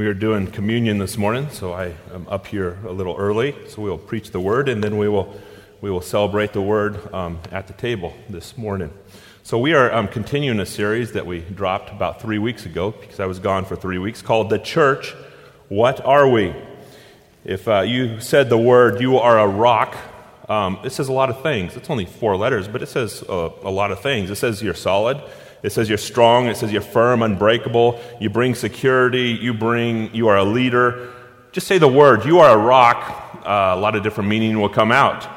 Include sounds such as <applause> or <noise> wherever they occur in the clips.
We are doing communion this morning, so I am up here a little early. So we will preach the word, and then we will we will celebrate the word um, at the table this morning. So we are um, continuing a series that we dropped about three weeks ago because I was gone for three weeks, called "The Church." What are we? If uh, you said the word, you are a rock. Um, it says a lot of things. It's only four letters, but it says uh, a lot of things. It says you're solid. It says you're strong. It says you're firm, unbreakable. You bring security. You bring, you are a leader. Just say the word, you are a rock. Uh, a lot of different meaning will come out.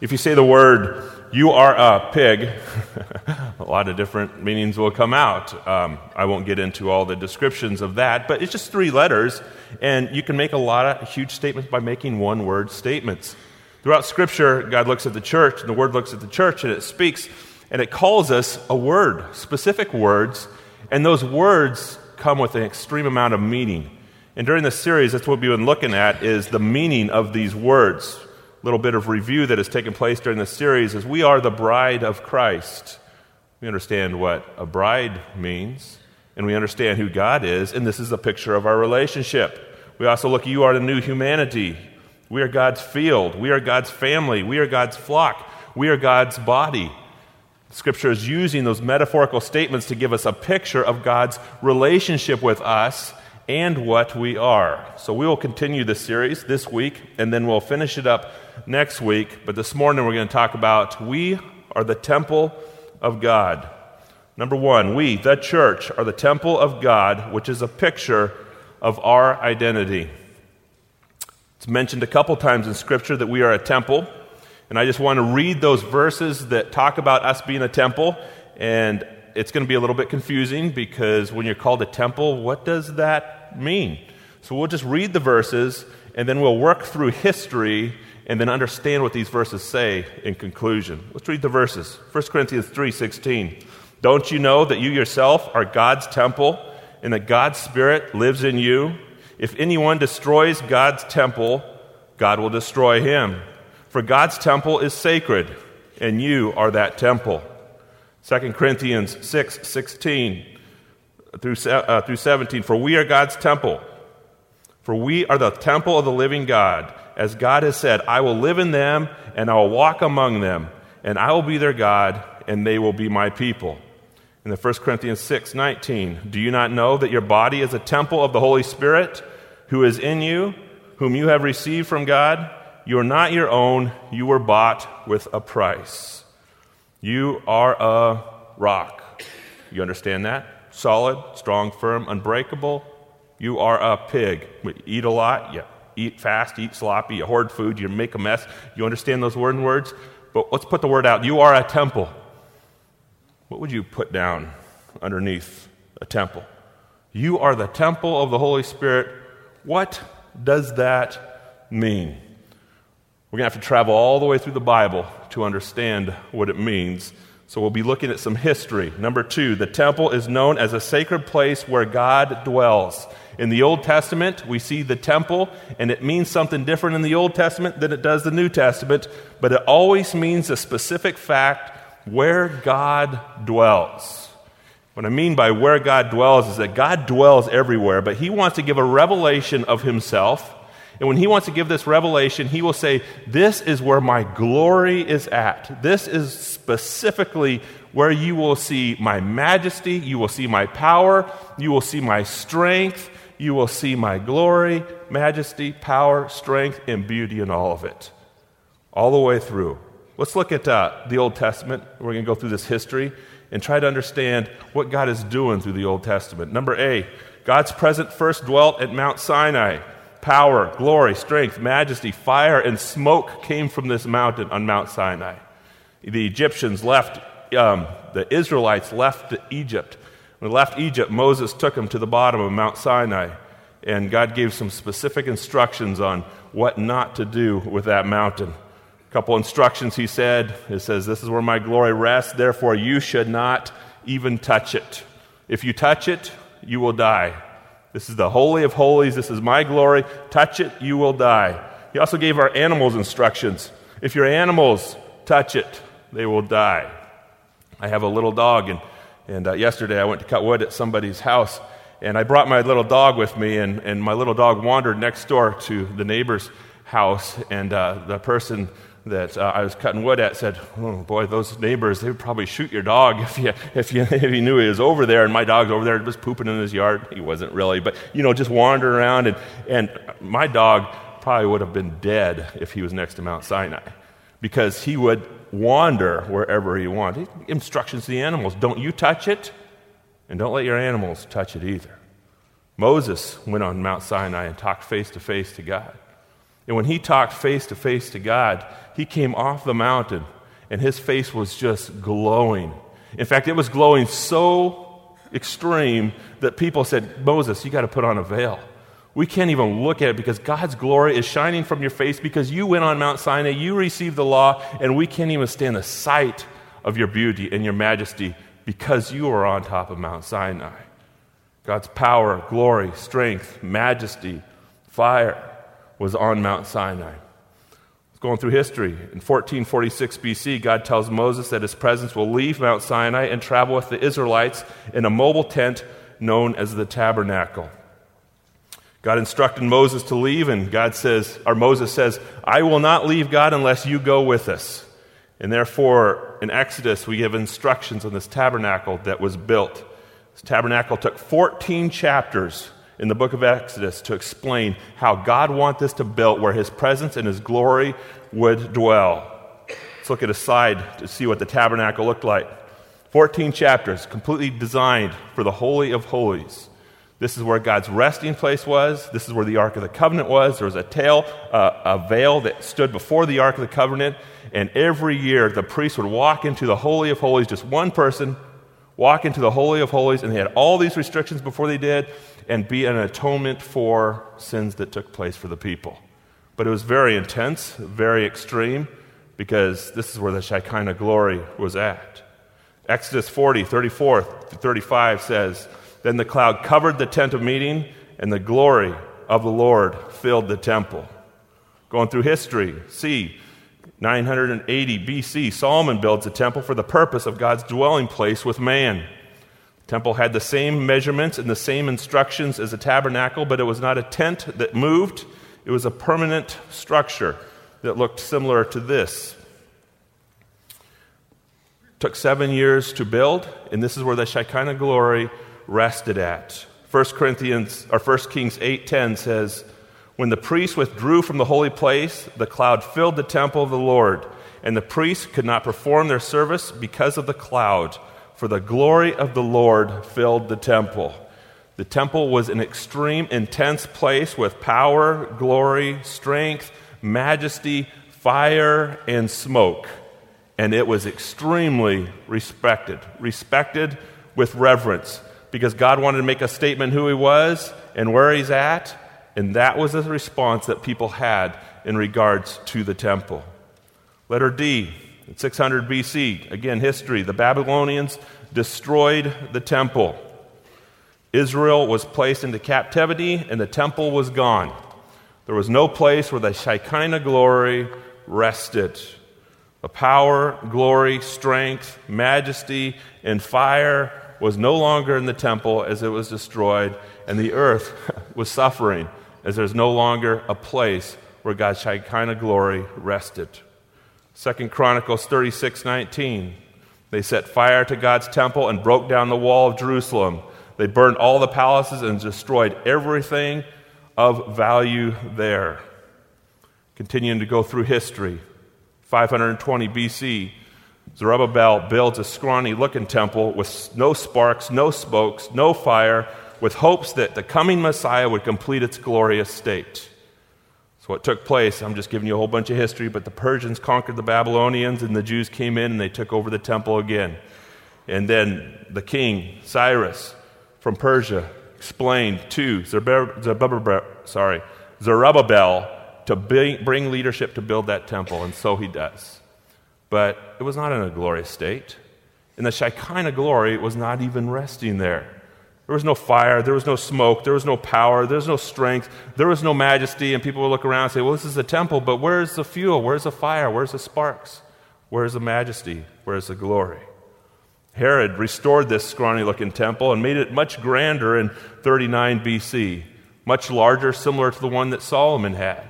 If you say the word, you are a pig, <laughs> a lot of different meanings will come out. Um, I won't get into all the descriptions of that, but it's just three letters, and you can make a lot of huge statements by making one word statements. Throughout Scripture, God looks at the church, and the Word looks at the church, and it speaks and it calls us a word, specific words, and those words come with an extreme amount of meaning. And during this series, that's what we've been looking at is the meaning of these words. A little bit of review that has taken place during this series is we are the bride of Christ. We understand what a bride means, and we understand who God is, and this is a picture of our relationship. We also look, you are the new humanity. We are God's field. We are God's family. We are God's flock. We are God's body. Scripture is using those metaphorical statements to give us a picture of God's relationship with us and what we are. So we will continue this series this week, and then we'll finish it up next week. But this morning we're going to talk about we are the temple of God. Number one, we, the church, are the temple of God, which is a picture of our identity. It's mentioned a couple times in Scripture that we are a temple. And I just want to read those verses that talk about us being a temple. And it's going to be a little bit confusing because when you're called a temple, what does that mean? So we'll just read the verses and then we'll work through history and then understand what these verses say in conclusion. Let's read the verses. 1 Corinthians 3:16. Don't you know that you yourself are God's temple and that God's spirit lives in you? If anyone destroys God's temple, God will destroy him. For God's temple is sacred, and you are that temple. 2 Corinthians 6 16 through, uh, through 17. For we are God's temple. For we are the temple of the living God. As God has said, I will live in them, and I will walk among them, and I will be their God, and they will be my people. In the 1 Corinthians 6 19, do you not know that your body is a temple of the Holy Spirit who is in you, whom you have received from God? You are not your own. You were bought with a price. You are a rock. You understand that? Solid, strong, firm, unbreakable. You are a pig. You eat a lot. You eat fast, eat sloppy, you hoard food, you make a mess. You understand those word and words? But let's put the word out. You are a temple. What would you put down underneath a temple? You are the temple of the Holy Spirit. What does that mean? We're going to have to travel all the way through the Bible to understand what it means. So we'll be looking at some history. Number two, the temple is known as a sacred place where God dwells. In the Old Testament, we see the temple, and it means something different in the Old Testament than it does the New Testament, but it always means a specific fact where God dwells. What I mean by where God dwells is that God dwells everywhere, but He wants to give a revelation of Himself and when he wants to give this revelation, he will say, This is where my glory is at. This is specifically where you will see my majesty, you will see my power, you will see my strength, you will see my glory, majesty, power, strength, and beauty in all of it. All the way through. Let's look at uh, the Old Testament. We're going to go through this history and try to understand what God is doing through the Old Testament. Number A, God's presence first dwelt at Mount Sinai power, glory, strength, majesty, fire, and smoke came from this mountain on Mount Sinai. The Egyptians left, um, the Israelites left Egypt. When they left Egypt, Moses took them to the bottom of Mount Sinai, and God gave some specific instructions on what not to do with that mountain. A couple instructions he said. It says, This is where my glory rests, therefore you should not even touch it. If you touch it, you will die. This is the Holy of Holies. This is my glory. Touch it, you will die. He also gave our animals instructions. If your animals touch it, they will die. I have a little dog, and, and uh, yesterday I went to cut wood at somebody's house, And I brought my little dog with me, and, and my little dog wandered next door to the neighbor's house, and uh, the person that uh, I was cutting wood at said, "Oh boy, those neighbors they would probably shoot your dog if you if you <laughs> if you knew he was over there." And my dog's over there just pooping in his yard. He wasn't really, but you know, just wandering around. And and my dog probably would have been dead if he was next to Mount Sinai, because he would wander wherever he wanted. Instructions to the animals: Don't you touch it, and don't let your animals touch it either. Moses went on Mount Sinai and talked face to face to God. And when he talked face to face to God, he came off the mountain and his face was just glowing. In fact, it was glowing so extreme that people said, Moses, you got to put on a veil. We can't even look at it because God's glory is shining from your face because you went on Mount Sinai, you received the law, and we can't even stand the sight of your beauty and your majesty because you are on top of Mount Sinai. God's power, glory, strength, majesty, fire was on Mount Sinai. It's Going through history, in 1446 BC, God tells Moses that his presence will leave Mount Sinai and travel with the Israelites in a mobile tent known as the tabernacle. God instructed Moses to leave, and God says, or Moses says, I will not leave God unless you go with us. And therefore, in Exodus, we give instructions on this tabernacle that was built. This tabernacle took 14 chapters in the book of Exodus to explain how God wanted this to build where his presence and his glory would dwell. Let's look at a side to see what the tabernacle looked like. 14 chapters, completely designed for the Holy of Holies. This is where God's resting place was. This is where the Ark of the Covenant was. There was a tail, uh, a veil that stood before the Ark of the Covenant. And every year, the priest would walk into the Holy of Holies, just one person, walk into the Holy of Holies, and they had all these restrictions before they did and be an atonement for sins that took place for the people. But it was very intense, very extreme, because this is where the Shekinah glory was at. Exodus 40, 34 to 35 says, Then the cloud covered the tent of meeting, and the glory of the Lord filled the temple. Going through history, see, 980 BC, Solomon builds a temple for the purpose of God's dwelling place with man temple had the same measurements and the same instructions as a tabernacle, but it was not a tent that moved. It was a permanent structure that looked similar to this. It took seven years to build, and this is where the Shekinah glory rested at. 1 Corinthians or 1 Kings 8:10 says, "When the priests withdrew from the holy place, the cloud filled the temple of the Lord, and the priests could not perform their service because of the cloud." For the glory of the Lord filled the temple. The temple was an extreme, intense place with power, glory, strength, majesty, fire, and smoke. And it was extremely respected. Respected with reverence because God wanted to make a statement who He was and where He's at. And that was the response that people had in regards to the temple. Letter D in 600 BC, again, history, the Babylonians destroyed the temple. Israel was placed into captivity, and the temple was gone. There was no place where the Shekinah glory rested. The power, glory, strength, majesty, and fire was no longer in the temple as it was destroyed, and the earth <laughs> was suffering as there's no longer a place where God's Shekinah glory rested. Second Chronicles 36 19. They set fire to God's temple and broke down the wall of Jerusalem. They burned all the palaces and destroyed everything of value there. Continuing to go through history, 520 BC, Zerubbabel builds a scrawny looking temple with no sparks, no spokes, no fire, with hopes that the coming Messiah would complete its glorious state. So, what took place, I'm just giving you a whole bunch of history, but the Persians conquered the Babylonians, and the Jews came in and they took over the temple again. And then the king, Cyrus from Persia, explained to Zerubbabel, Zerubbabel to bring leadership to build that temple, and so he does. But it was not in a glorious state. And the Shekinah glory was not even resting there. There was no fire, there was no smoke, there was no power, there was no strength, there was no majesty, and people would look around and say, Well, this is a temple, but where's the fuel? Where's the fire? Where's the sparks? Where's the majesty? Where's the glory? Herod restored this scrawny looking temple and made it much grander in 39 BC, much larger, similar to the one that Solomon had.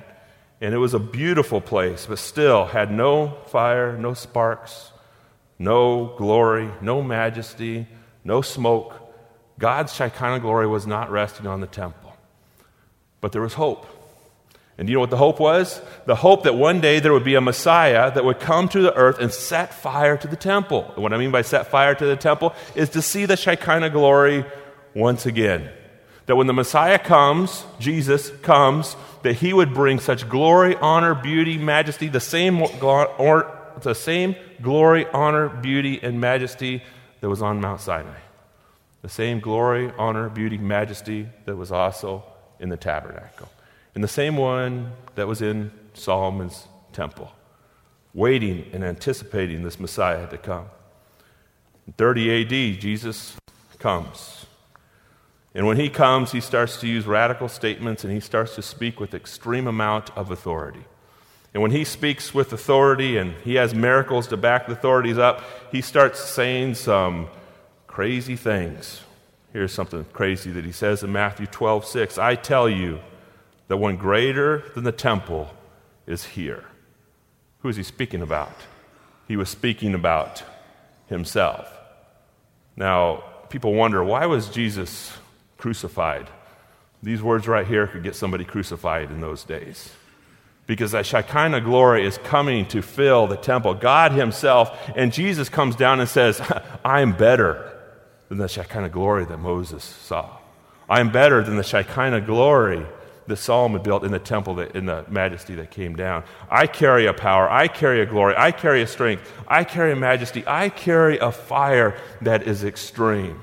And it was a beautiful place, but still had no fire, no sparks, no glory, no majesty, no smoke. God's Shekinah glory was not resting on the temple. But there was hope. And do you know what the hope was? The hope that one day there would be a Messiah that would come to the earth and set fire to the temple. And what I mean by set fire to the temple is to see the Shekinah glory once again. That when the Messiah comes, Jesus comes, that he would bring such glory, honor, beauty, majesty, the same, or, the same glory, honor, beauty, and majesty that was on Mount Sinai. The same glory, honor, beauty, majesty that was also in the tabernacle and the same one that was in Solomon's temple, waiting and anticipating this Messiah to come. In 30 AD, Jesus comes. And when he comes, he starts to use radical statements and he starts to speak with extreme amount of authority. And when he speaks with authority and he has miracles to back the authorities up, he starts saying some crazy things. Here's something crazy that he says in Matthew 12, 6. I tell you, that one greater than the temple is here. Who is he speaking about? He was speaking about himself. Now, people wonder why was Jesus crucified? These words right here could get somebody crucified in those days. Because that Shekinah glory is coming to fill the temple, God Himself, and Jesus comes down and says, <laughs> I'm better than the Shekinah glory that Moses saw. I'm better than the Shekinah glory that Solomon built in the temple, that, in the majesty that came down. I carry a power. I carry a glory. I carry a strength. I carry a majesty. I carry a fire that is extreme.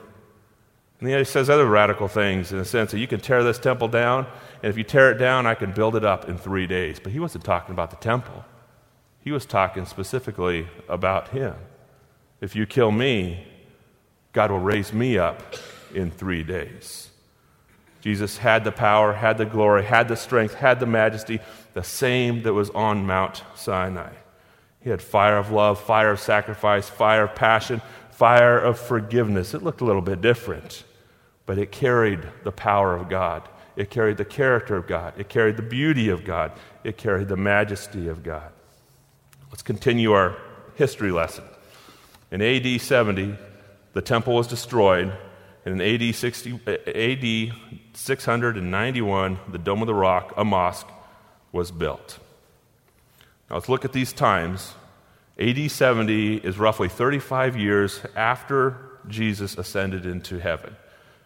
And then he says other radical things in the sense that you can tear this temple down, and if you tear it down, I can build it up in three days. But he wasn't talking about the temple, he was talking specifically about him. If you kill me, God will raise me up in three days. Jesus had the power, had the glory, had the strength, had the majesty, the same that was on Mount Sinai. He had fire of love, fire of sacrifice, fire of passion, fire of forgiveness. It looked a little bit different, but it carried the power of God. It carried the character of God. It carried the beauty of God. It carried the majesty of God. Let's continue our history lesson. In AD 70, the temple was destroyed and in AD, 60, AD 691, the Dome of the Rock, a mosque, was built. Now let's look at these times. AD 70 is roughly 35 years after Jesus ascended into heaven.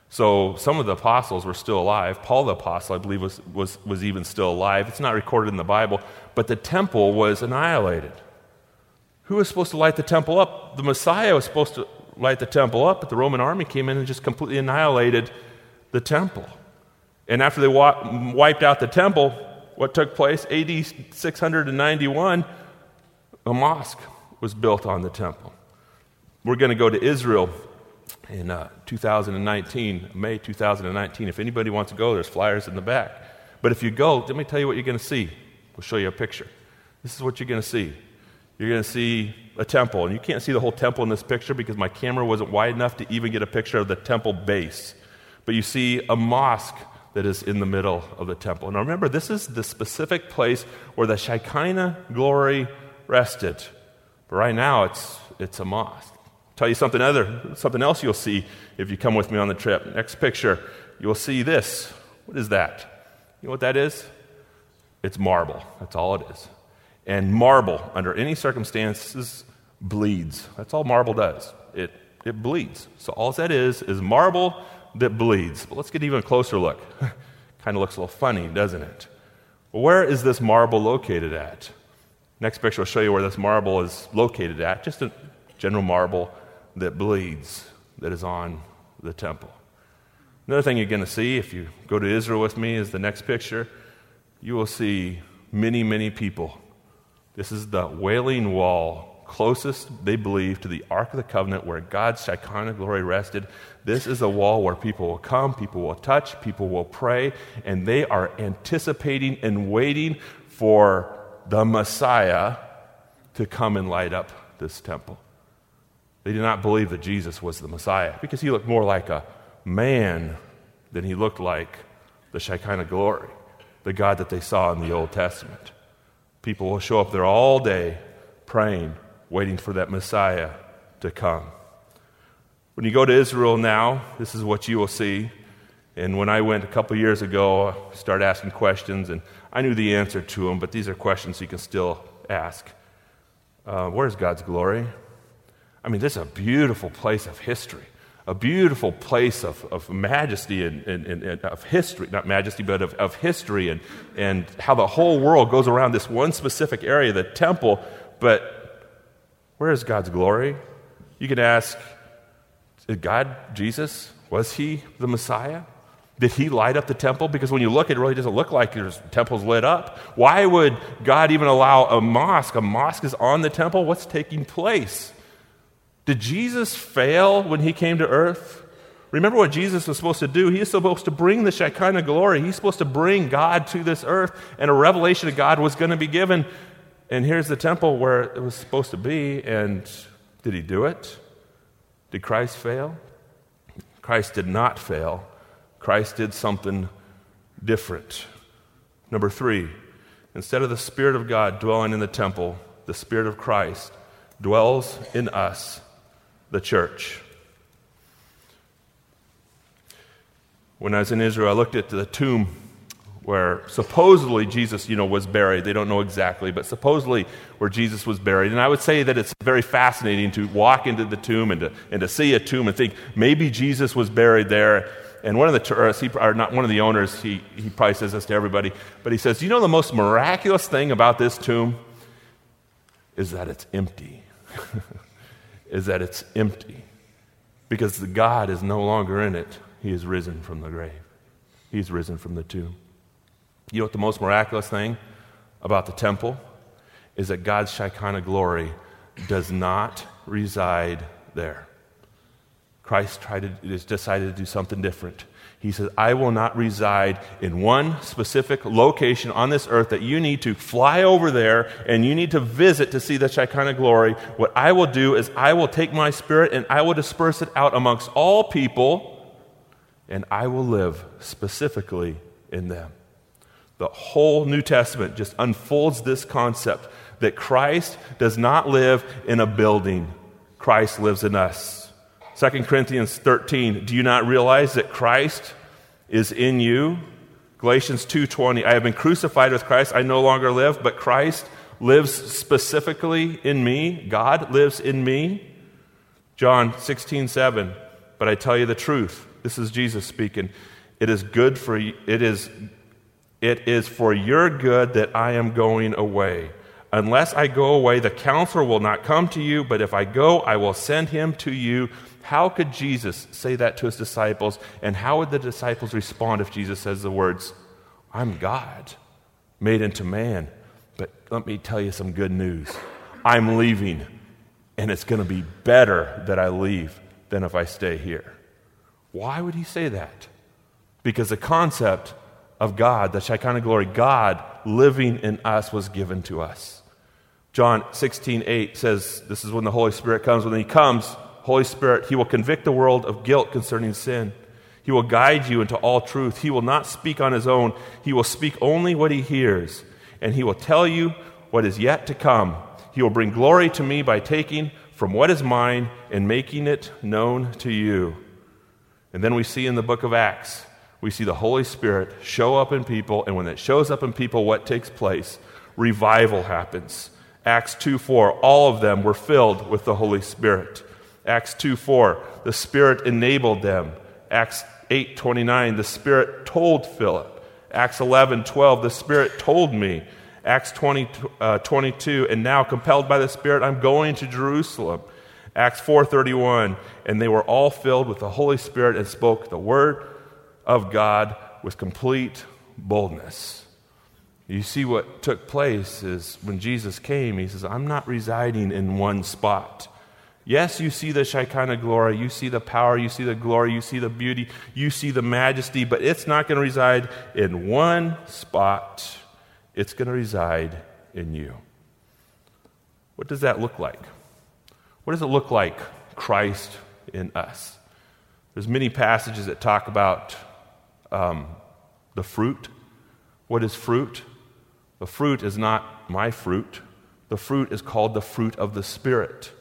So some of the apostles were still alive. Paul the apostle, I believe, was, was, was even still alive. It's not recorded in the Bible, but the temple was annihilated. Who was supposed to light the temple up? The Messiah was supposed to light the temple up, but the Roman army came in and just completely annihilated the temple. And after they wa- wiped out the temple, what took place? AD 691, a mosque was built on the temple. We're going to go to Israel in uh, 2019, May 2019. If anybody wants to go, there's flyers in the back. But if you go, let me tell you what you're going to see. We'll show you a picture. This is what you're going to see. You're going to see a temple. And you can't see the whole temple in this picture because my camera wasn't wide enough to even get a picture of the temple base. But you see a mosque that is in the middle of the temple. Now remember, this is the specific place where the Shekinah glory rested. But right now, it's, it's a mosque. I'll tell you something other, something else you'll see if you come with me on the trip. Next picture, you'll see this. What is that? You know what that is? It's marble. That's all it is. And marble, under any circumstances, bleeds. That's all marble does. It, it bleeds. So all that is is marble that bleeds. But let's get even closer look. <laughs> kind of looks a little funny, doesn't it? Where is this marble located at? Next picture will show you where this marble is located at. Just a general marble that bleeds, that is on the temple. Another thing you're going to see if you go to Israel with me is the next picture. You will see many, many people this is the Wailing Wall, closest, they believe, to the Ark of the Covenant where God's Shekinah glory rested. This is a wall where people will come, people will touch, people will pray, and they are anticipating and waiting for the Messiah to come and light up this temple. They did not believe that Jesus was the Messiah because he looked more like a man than he looked like the Shekinah glory, the God that they saw in the Old Testament. People will show up there all day praying, waiting for that Messiah to come. When you go to Israel now, this is what you will see. And when I went a couple years ago, I started asking questions, and I knew the answer to them, but these are questions you can still ask. Uh, where's God's glory? I mean, this is a beautiful place of history, a beautiful place of, of majesty and, and, and, of history, not majesty, but of, of history, and, and how the whole world goes around this one specific area, the temple. But where is God's glory? You can ask, God, Jesus, was he the Messiah? Did he light up the temple? Because when you look, it really doesn't look like there's temples lit up. Why would God even allow a mosque? A mosque is on the temple. What's taking place? Did Jesus fail when he came to earth? Remember what Jesus was supposed to do? He is supposed to bring the Shekinah glory. He's supposed to bring God to this earth, and a revelation of God was going to be given. And here's the temple where it was supposed to be. And did he do it? Did Christ fail? Christ did not fail. Christ did something different. Number three, instead of the Spirit of God dwelling in the temple, the Spirit of Christ dwells in us, the church. When I was in Israel, I looked at the tomb where supposedly Jesus, you know, was buried. They don't know exactly, but supposedly where Jesus was buried. And I would say that it's very fascinating to walk into the tomb and to, and to see a tomb and think maybe Jesus was buried there and one of the he, or not one of the owners, he, he probably says this to everybody, but he says, You know, the most miraculous thing about this tomb is that it's empty. <laughs> is that it's empty. Because the God is no longer in it. He is risen from the grave, He's risen from the tomb. You know what the most miraculous thing about the temple is that God's Shekinah glory does not reside there. Christ tried to, decided to do something different. He says, I will not reside in one specific location on this earth that you need to fly over there and you need to visit to see the Shekinah glory. What I will do is I will take my spirit and I will disperse it out amongst all people and I will live specifically in them. The whole New Testament just unfolds this concept that Christ does not live in a building, Christ lives in us. 2 Corinthians 13, do you not realize that Christ is in you? Galatians 2:20, I have been crucified with Christ, I no longer live, but Christ lives specifically in me. God lives in me. John 16:7, but I tell you the truth. This is Jesus speaking. It is good for you, it is it is for your good that I am going away. Unless I go away, the counselor will not come to you, but if I go, I will send him to you. How could Jesus say that to his disciples? And how would the disciples respond if Jesus says the words, I'm God, made into man? But let me tell you some good news. I'm leaving, and it's going to be better that I leave than if I stay here. Why would he say that? Because the concept of God, the Shekinah glory, God living in us, was given to us. John 16, 8 says, This is when the Holy Spirit comes. When he comes, Holy Spirit, He will convict the world of guilt concerning sin. He will guide you into all truth. He will not speak on His own, He will speak only what He hears, and He will tell you what is yet to come. He will bring glory to me by taking from what is mine and making it known to you. And then we see in the book of Acts, we see the Holy Spirit show up in people, and when it shows up in people, what takes place? Revival happens. Acts 2 4, all of them were filled with the Holy Spirit. Acts 2 4, the Spirit enabled them. Acts 8 29, the Spirit told Philip. Acts 11 12, the Spirit told me. Acts 20, uh, 22, and now compelled by the Spirit, I'm going to Jerusalem. Acts 4:31, and they were all filled with the Holy Spirit and spoke the word of God with complete boldness. You see what took place is when Jesus came, he says, I'm not residing in one spot. Yes, you see the Shekinah glory, you see the power, you see the glory, you see the beauty, you see the majesty, but it's not going to reside in one spot. It's going to reside in you. What does that look like? What does it look like Christ in us. There's many passages that talk about um, the fruit. What is fruit? The fruit is not my fruit. The fruit is called the fruit of the Spirit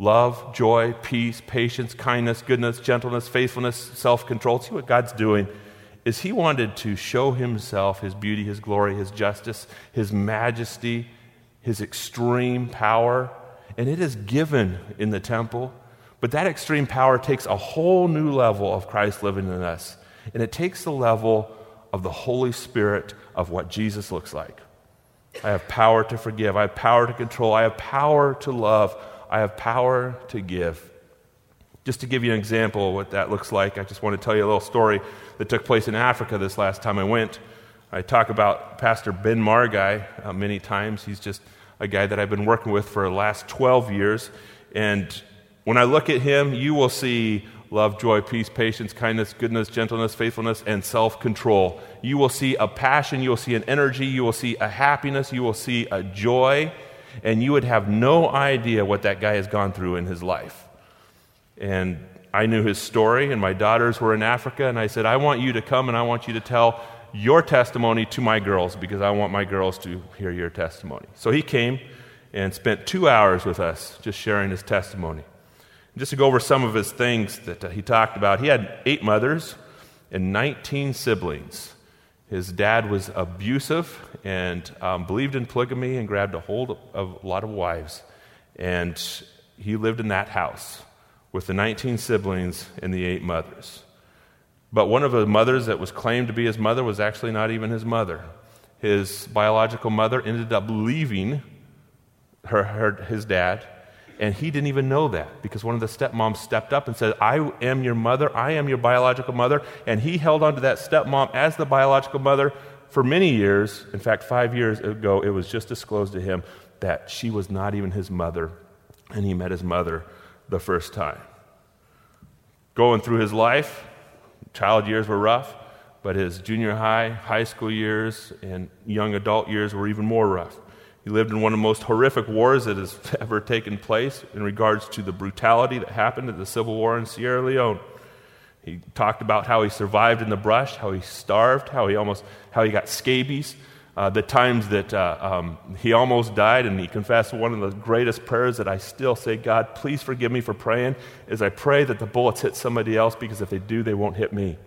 love, joy, peace, patience, kindness, goodness, gentleness, faithfulness, self control. See what God's doing is He wanted to show Himself, His beauty, His glory, His justice, His majesty, His extreme power. And it is given in the temple. But that extreme power takes a whole new level of Christ living in us. And it takes the level of the Holy Spirit of what Jesus looks like. I have power to forgive. I have power to control. I have power to love. I have power to give. Just to give you an example of what that looks like, I just want to tell you a little story that took place in Africa this last time I went. I talk about Pastor Ben Margai uh, many times. He's just a guy that I've been working with for the last 12 years. And when I look at him, you will see love, joy, peace, patience, kindness, goodness, gentleness, faithfulness, and self control. You will see a passion, you will see an energy, you will see a happiness, you will see a joy and you would have no idea what that guy has gone through in his life. And I knew his story, and my daughters were in Africa, and I said, I want you to come and I want you to tell your testimony to my girls because I want my girls to hear your testimony. So he came and spent two hours with us just sharing his testimony. And just to go over some of his things that he talked about, he had eight mothers and 19 siblings. His dad was abusive and um, believed in polygamy and grabbed a hold of a lot of wives. And he lived in that house with the 19 siblings and the eight mothers. But one of the mothers that was claimed to be his mother was actually not even his mother. His biological mother ended up leaving her, her, his dad and he didn't even know that because one of the stepmoms stepped up and said, I am your mother. I am your biological mother. And he held on to that stepmom as the biological mother for many years. In fact, five years ago, it was just disclosed to him that she was not even his mother. And he met his mother the first time. Going through his life, child years were rough, but his junior high, high school years, and young adult years were even more rough. He lived in one of the most horrific wars that has <laughs> ever taken place in regards to the brutality that happened at the Civil War in Sierra Leone. He talked about how he survived in the brush, how he starved, how he almost how he got scabies, uh, the times that uh, um, he almost died, and he confessed one of the greatest prayers that I still say, God, please forgive me for praying, is I pray that the bullets hit somebody else because if they do, they won't hit me.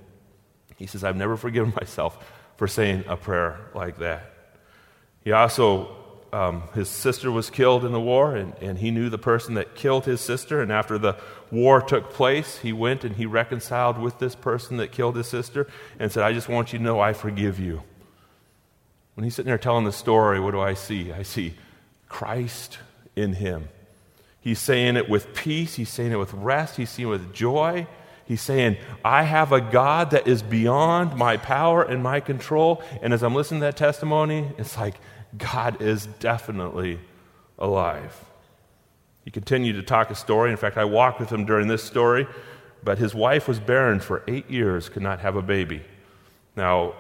He says, I've never forgiven <laughs> myself for saying a prayer like that. He also um, his sister was killed in the war, and, and he knew the person that killed his sister. And after the war took place, he went and he reconciled with this person that killed his sister and said, I just want you to know I forgive you. When he's sitting there telling the story, what do I see? I see Christ in him. He's saying it with peace, he's saying it with rest, he's saying it with joy. He's saying, I have a God that is beyond my power and my control. And as I'm listening to that testimony, it's like, God is definitely alive. He continued to talk a story. In fact, I walked with him during this story, but his wife was barren for eight years, could not have a baby. Now,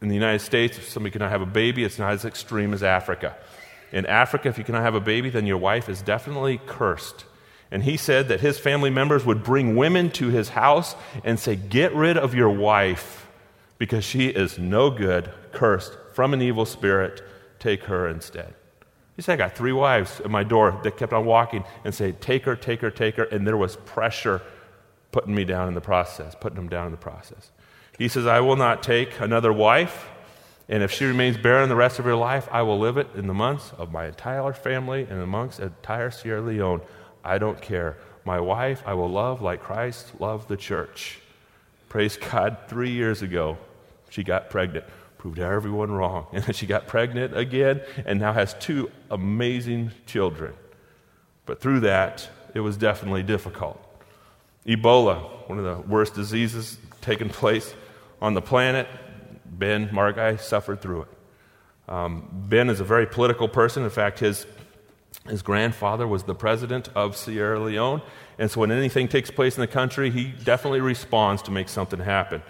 in the United States, if somebody cannot have a baby, it's not as extreme as Africa. In Africa, if you cannot have a baby, then your wife is definitely cursed. And he said that his family members would bring women to his house and say, Get rid of your wife because she is no good, cursed from an evil spirit take her instead. He said, I got three wives at my door that kept on walking and say, Take her, take her, take her. And there was pressure putting me down in the process, putting them down in the process. He says, I will not take another wife. And if she remains barren the rest of her life, I will live it in the months of my entire family and amongst entire Sierra Leone. I don't care. My wife I will love like Christ loved the church. Praise God, three years ago, she got pregnant proved everyone wrong. <laughs> And then she got pregnant again and now has two amazing children. But through that, it was definitely difficult. Ebola, one of the worst diseases taking place on the planet, Ben Margai suffered through it. Um, ben is a very political person. In fact, his, his grandfather was the president of Sierra Leone. And so when anything takes place in the country, he definitely responds to make something happen.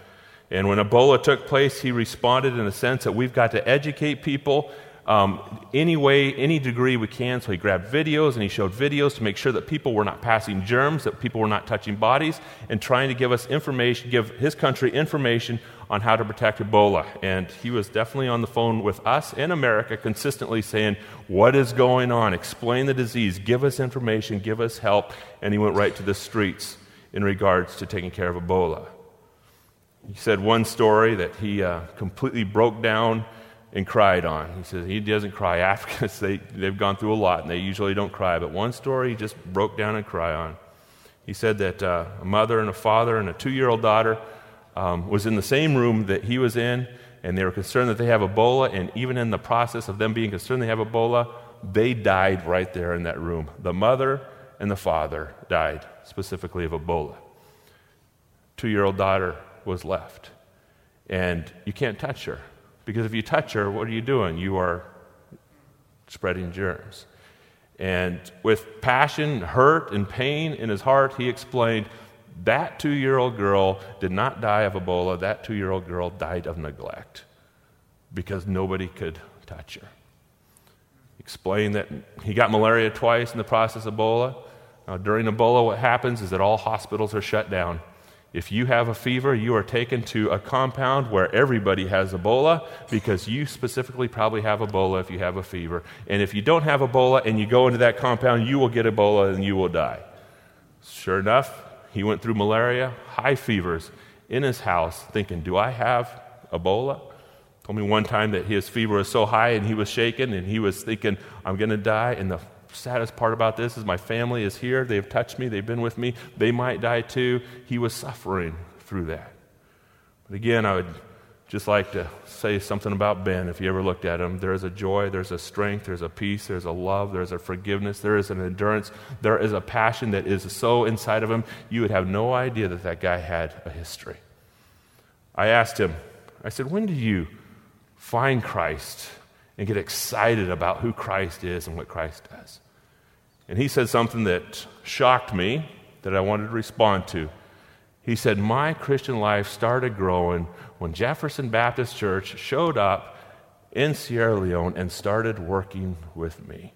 And when Ebola took place, he responded in the sense that we've got to educate people um, any way, any degree we can. So he grabbed videos and he showed videos to make sure that people were not passing germs, that people were not touching bodies, and trying to give us information, give his country information on how to protect Ebola. And he was definitely on the phone with us in America, consistently saying, What is going on? Explain the disease, give us information, give us help. And he went right to the streets in regards to taking care of Ebola. He said one story that he uh, completely broke down and cried on. He says he doesn't cry. <laughs> Africans, they, they've gone through a lot and they usually don't cry. But one story he just broke down and cried on. He said that uh, a mother and a father and a two year old daughter um, was in the same room that he was in, and they were concerned that they have Ebola. And even in the process of them being concerned they have Ebola, they died right there in that room. The mother and the father died specifically of Ebola. Two year old daughter was left. And you can't touch her because if you touch her, what are you doing? You are spreading germs. And with passion, hurt, and pain in his heart, he explained that two year old girl did not die of Ebola. That two year old girl died of neglect because nobody could touch her. Explained that he got malaria twice in the process of Ebola. Now, during Ebola, what happens is that all hospitals are shut down. If you have a fever, you are taken to a compound where everybody has Ebola because you specifically probably have Ebola if you have a fever. And if you don't have Ebola and you go into that compound, you will get Ebola and you will die. Sure enough, he went through malaria, high fevers in his house, thinking, Do I have Ebola? Told me one time that his fever was so high and he was shaking and he was thinking, I'm going to die. And the saddest part about this is my family is here. They've touched me. They've been with me. They might die too. He was suffering through that. But again, I would just like to say something about Ben. If you ever looked at him, there is a joy, there's a strength, there's a peace, there's a love, there's a forgiveness, there is an endurance, there is a passion that is so inside of him, you would have no idea that that guy had a history. I asked him, I said, When did you find Christ? And get excited about who Christ is and what Christ does. And he said something that shocked me that I wanted to respond to. He said, My Christian life started growing when Jefferson Baptist Church showed up in Sierra Leone and started working with me.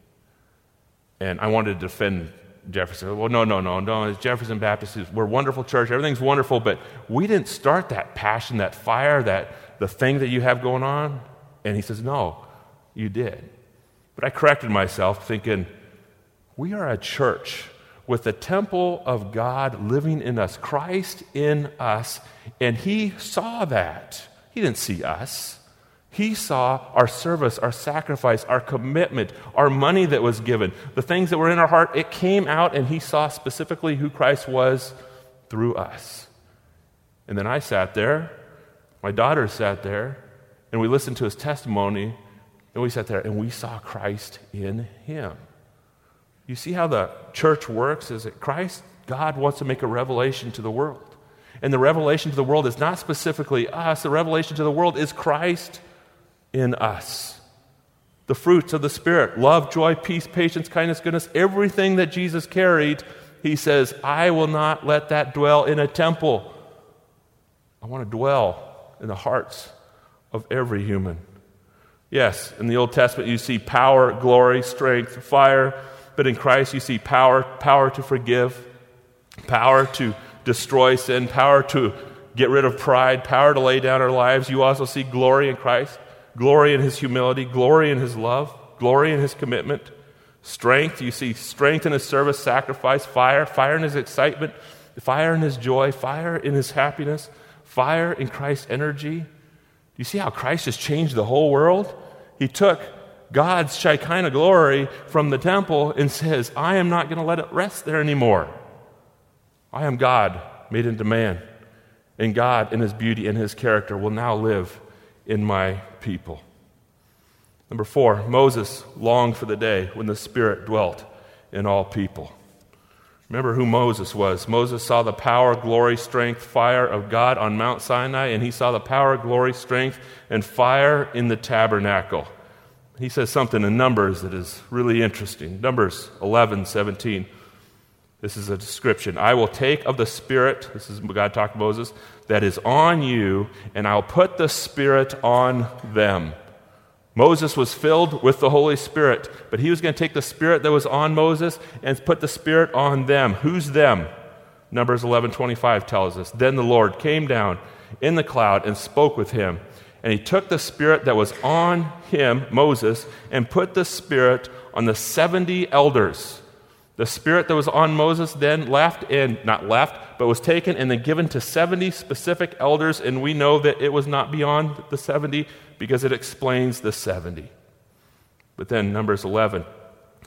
And I wanted to defend Jefferson. Well, no, no, no, no. It's Jefferson Baptist. We're a wonderful church. Everything's wonderful, but we didn't start that passion, that fire, that the thing that you have going on. And he says, No, you did. But I corrected myself, thinking, we are a church with the temple of God living in us, Christ in us, and He saw that. He didn't see us. He saw our service, our sacrifice, our commitment, our money that was given, the things that were in our heart. It came out, and He saw specifically who Christ was through us. And then I sat there, my daughter sat there, and we listened to His testimony, and we sat there and we saw Christ in him. You see how the church works? Is that Christ, God wants to make a revelation to the world. And the revelation to the world is not specifically us, the revelation to the world is Christ in us. The fruits of the Spirit love, joy, peace, patience, kindness, goodness, everything that Jesus carried, he says, I will not let that dwell in a temple. I want to dwell in the hearts of every human. Yes, in the Old Testament you see power, glory, strength, fire, but in Christ you see power, power to forgive, power to destroy sin, power to get rid of pride, power to lay down our lives. You also see glory in Christ, glory in his humility, glory in his love, glory in his commitment, strength. You see strength in his service, sacrifice, fire, fire in his excitement, fire in his joy, fire in his happiness, fire in Christ's energy. Do you see how Christ has changed the whole world? He took God's Shekinah glory from the temple and says, I am not going to let it rest there anymore. I am God made into man. And God, in his beauty and his character, will now live in my people. Number four, Moses longed for the day when the Spirit dwelt in all people. Remember who Moses was. Moses saw the power, glory, strength, fire of God on Mount Sinai, and he saw the power, glory, strength, and fire in the tabernacle. He says something in Numbers that is really interesting. Numbers 11, 17. This is a description. I will take of the Spirit, this is God talked to Moses, that is on you, and I'll put the Spirit on them. Moses was filled with the Holy Spirit, but he was going to take the Spirit that was on Moses and put the Spirit on them. Who's them? Numbers 11:25 tells us. Then the Lord came down in the cloud and spoke with him. And he took the spirit that was on him, Moses, and put the spirit on the 70 elders. The spirit that was on Moses then left and not left, but was taken and then given to 70 specific elders, and we know that it was not beyond the 70 because it explains the 70. But then, Numbers 11,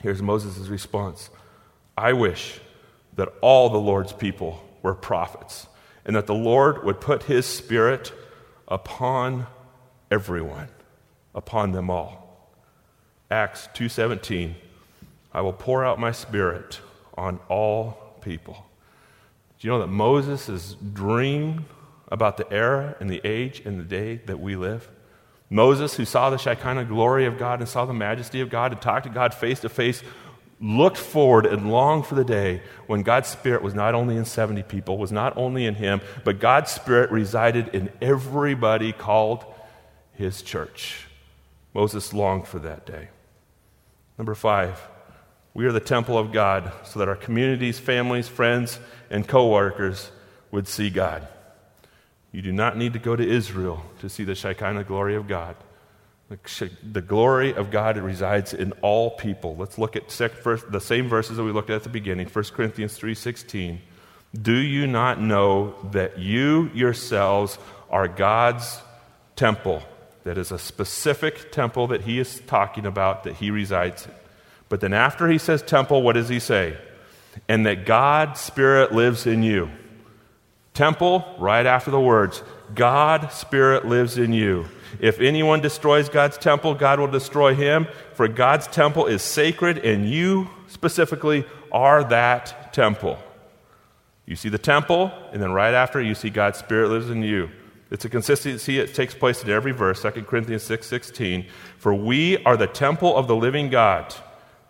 here's Moses' response I wish that all the Lord's people were prophets, and that the Lord would put his spirit upon everyone, upon them all. Acts 2:17 I will pour out my spirit on all people. Do you know that Moses' dream about the era and the age and the day that we live? Moses, who saw the Shekinah glory of God and saw the majesty of God and talked to God face to face, looked forward and longed for the day when God's Spirit was not only in 70 people, was not only in him, but God's Spirit resided in everybody called his church. Moses longed for that day. Number five, we are the temple of God so that our communities, families, friends, and co workers would see God. You do not need to go to Israel to see the Shekinah glory of God. The glory of God resides in all people. Let's look at the same verses that we looked at at the beginning, 1 Corinthians 3:16. Do you not know that you yourselves are God's temple? That is a specific temple that he is talking about that he resides in. But then after he says temple, what does he say? And that God's spirit lives in you. Temple, right after the words, God, Spirit lives in you. If anyone destroys God's temple, God will destroy him, for God's temple is sacred, and you specifically are that temple. You see the temple, and then right after, you see God's Spirit lives in you. It's a consistency that takes place in every verse, 2 Corinthians 6 16. For we are the temple of the living God.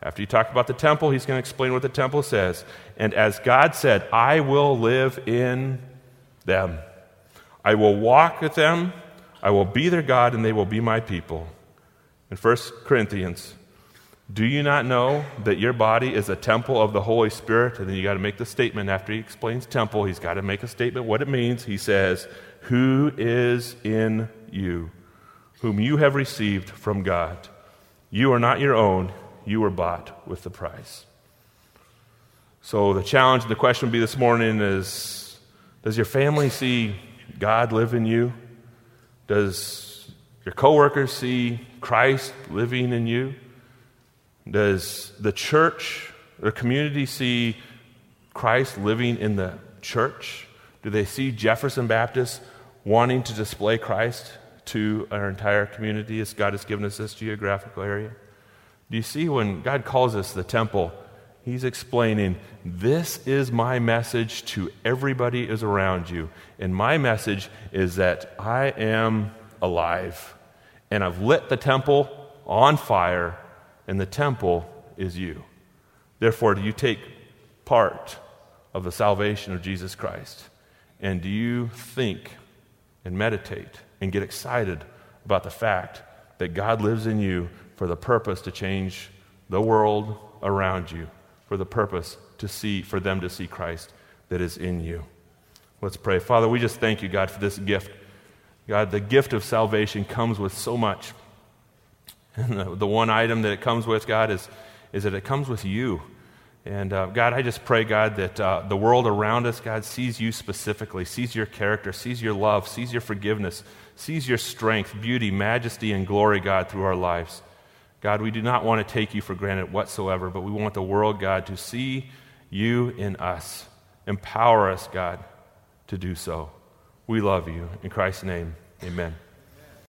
After he talked about the temple, he's going to explain what the temple says. And as God said, I will live in them. I will walk with them I will be their God, and they will be my people. In 1 Corinthians, do you not know that your body is a temple of the Holy Spirit? And then you got to make the statement after he explains temple, he's got to make a statement what it means. He says, Who is in you, whom you have received from God? You are not your own, you were bought with the price. So the challenge, and the question would be this morning is Does your family see God live in you? Does your coworkers see Christ living in you? Does the church or community see Christ living in the church? Do they see Jefferson Baptist wanting to display Christ to our entire community as God has given us this geographical area? Do you see when God calls us the temple, He's explaining, This is my message to everybody is around you. And my message is that I am alive. And I've lit the temple on fire, and the temple is you. Therefore, do you take part of the salvation of Jesus Christ? And do you think and meditate and get excited about the fact that God lives in you for the purpose to change the world around you? For the purpose to see, for them to see Christ that is in you. Let's pray. Father, we just thank you, God, for this gift. God, the gift of salvation comes with so much. And the, the one item that it comes with, God, is, is that it comes with you. And uh, God, I just pray, God, that uh, the world around us, God, sees you specifically, sees your character, sees your love, sees your forgiveness, sees your strength, beauty, majesty, and glory, God, through our lives. God, we do not want to take you for granted whatsoever, but we want the world, God, to see you in us. Empower us, God, to do so. We love you. In Christ's name, amen.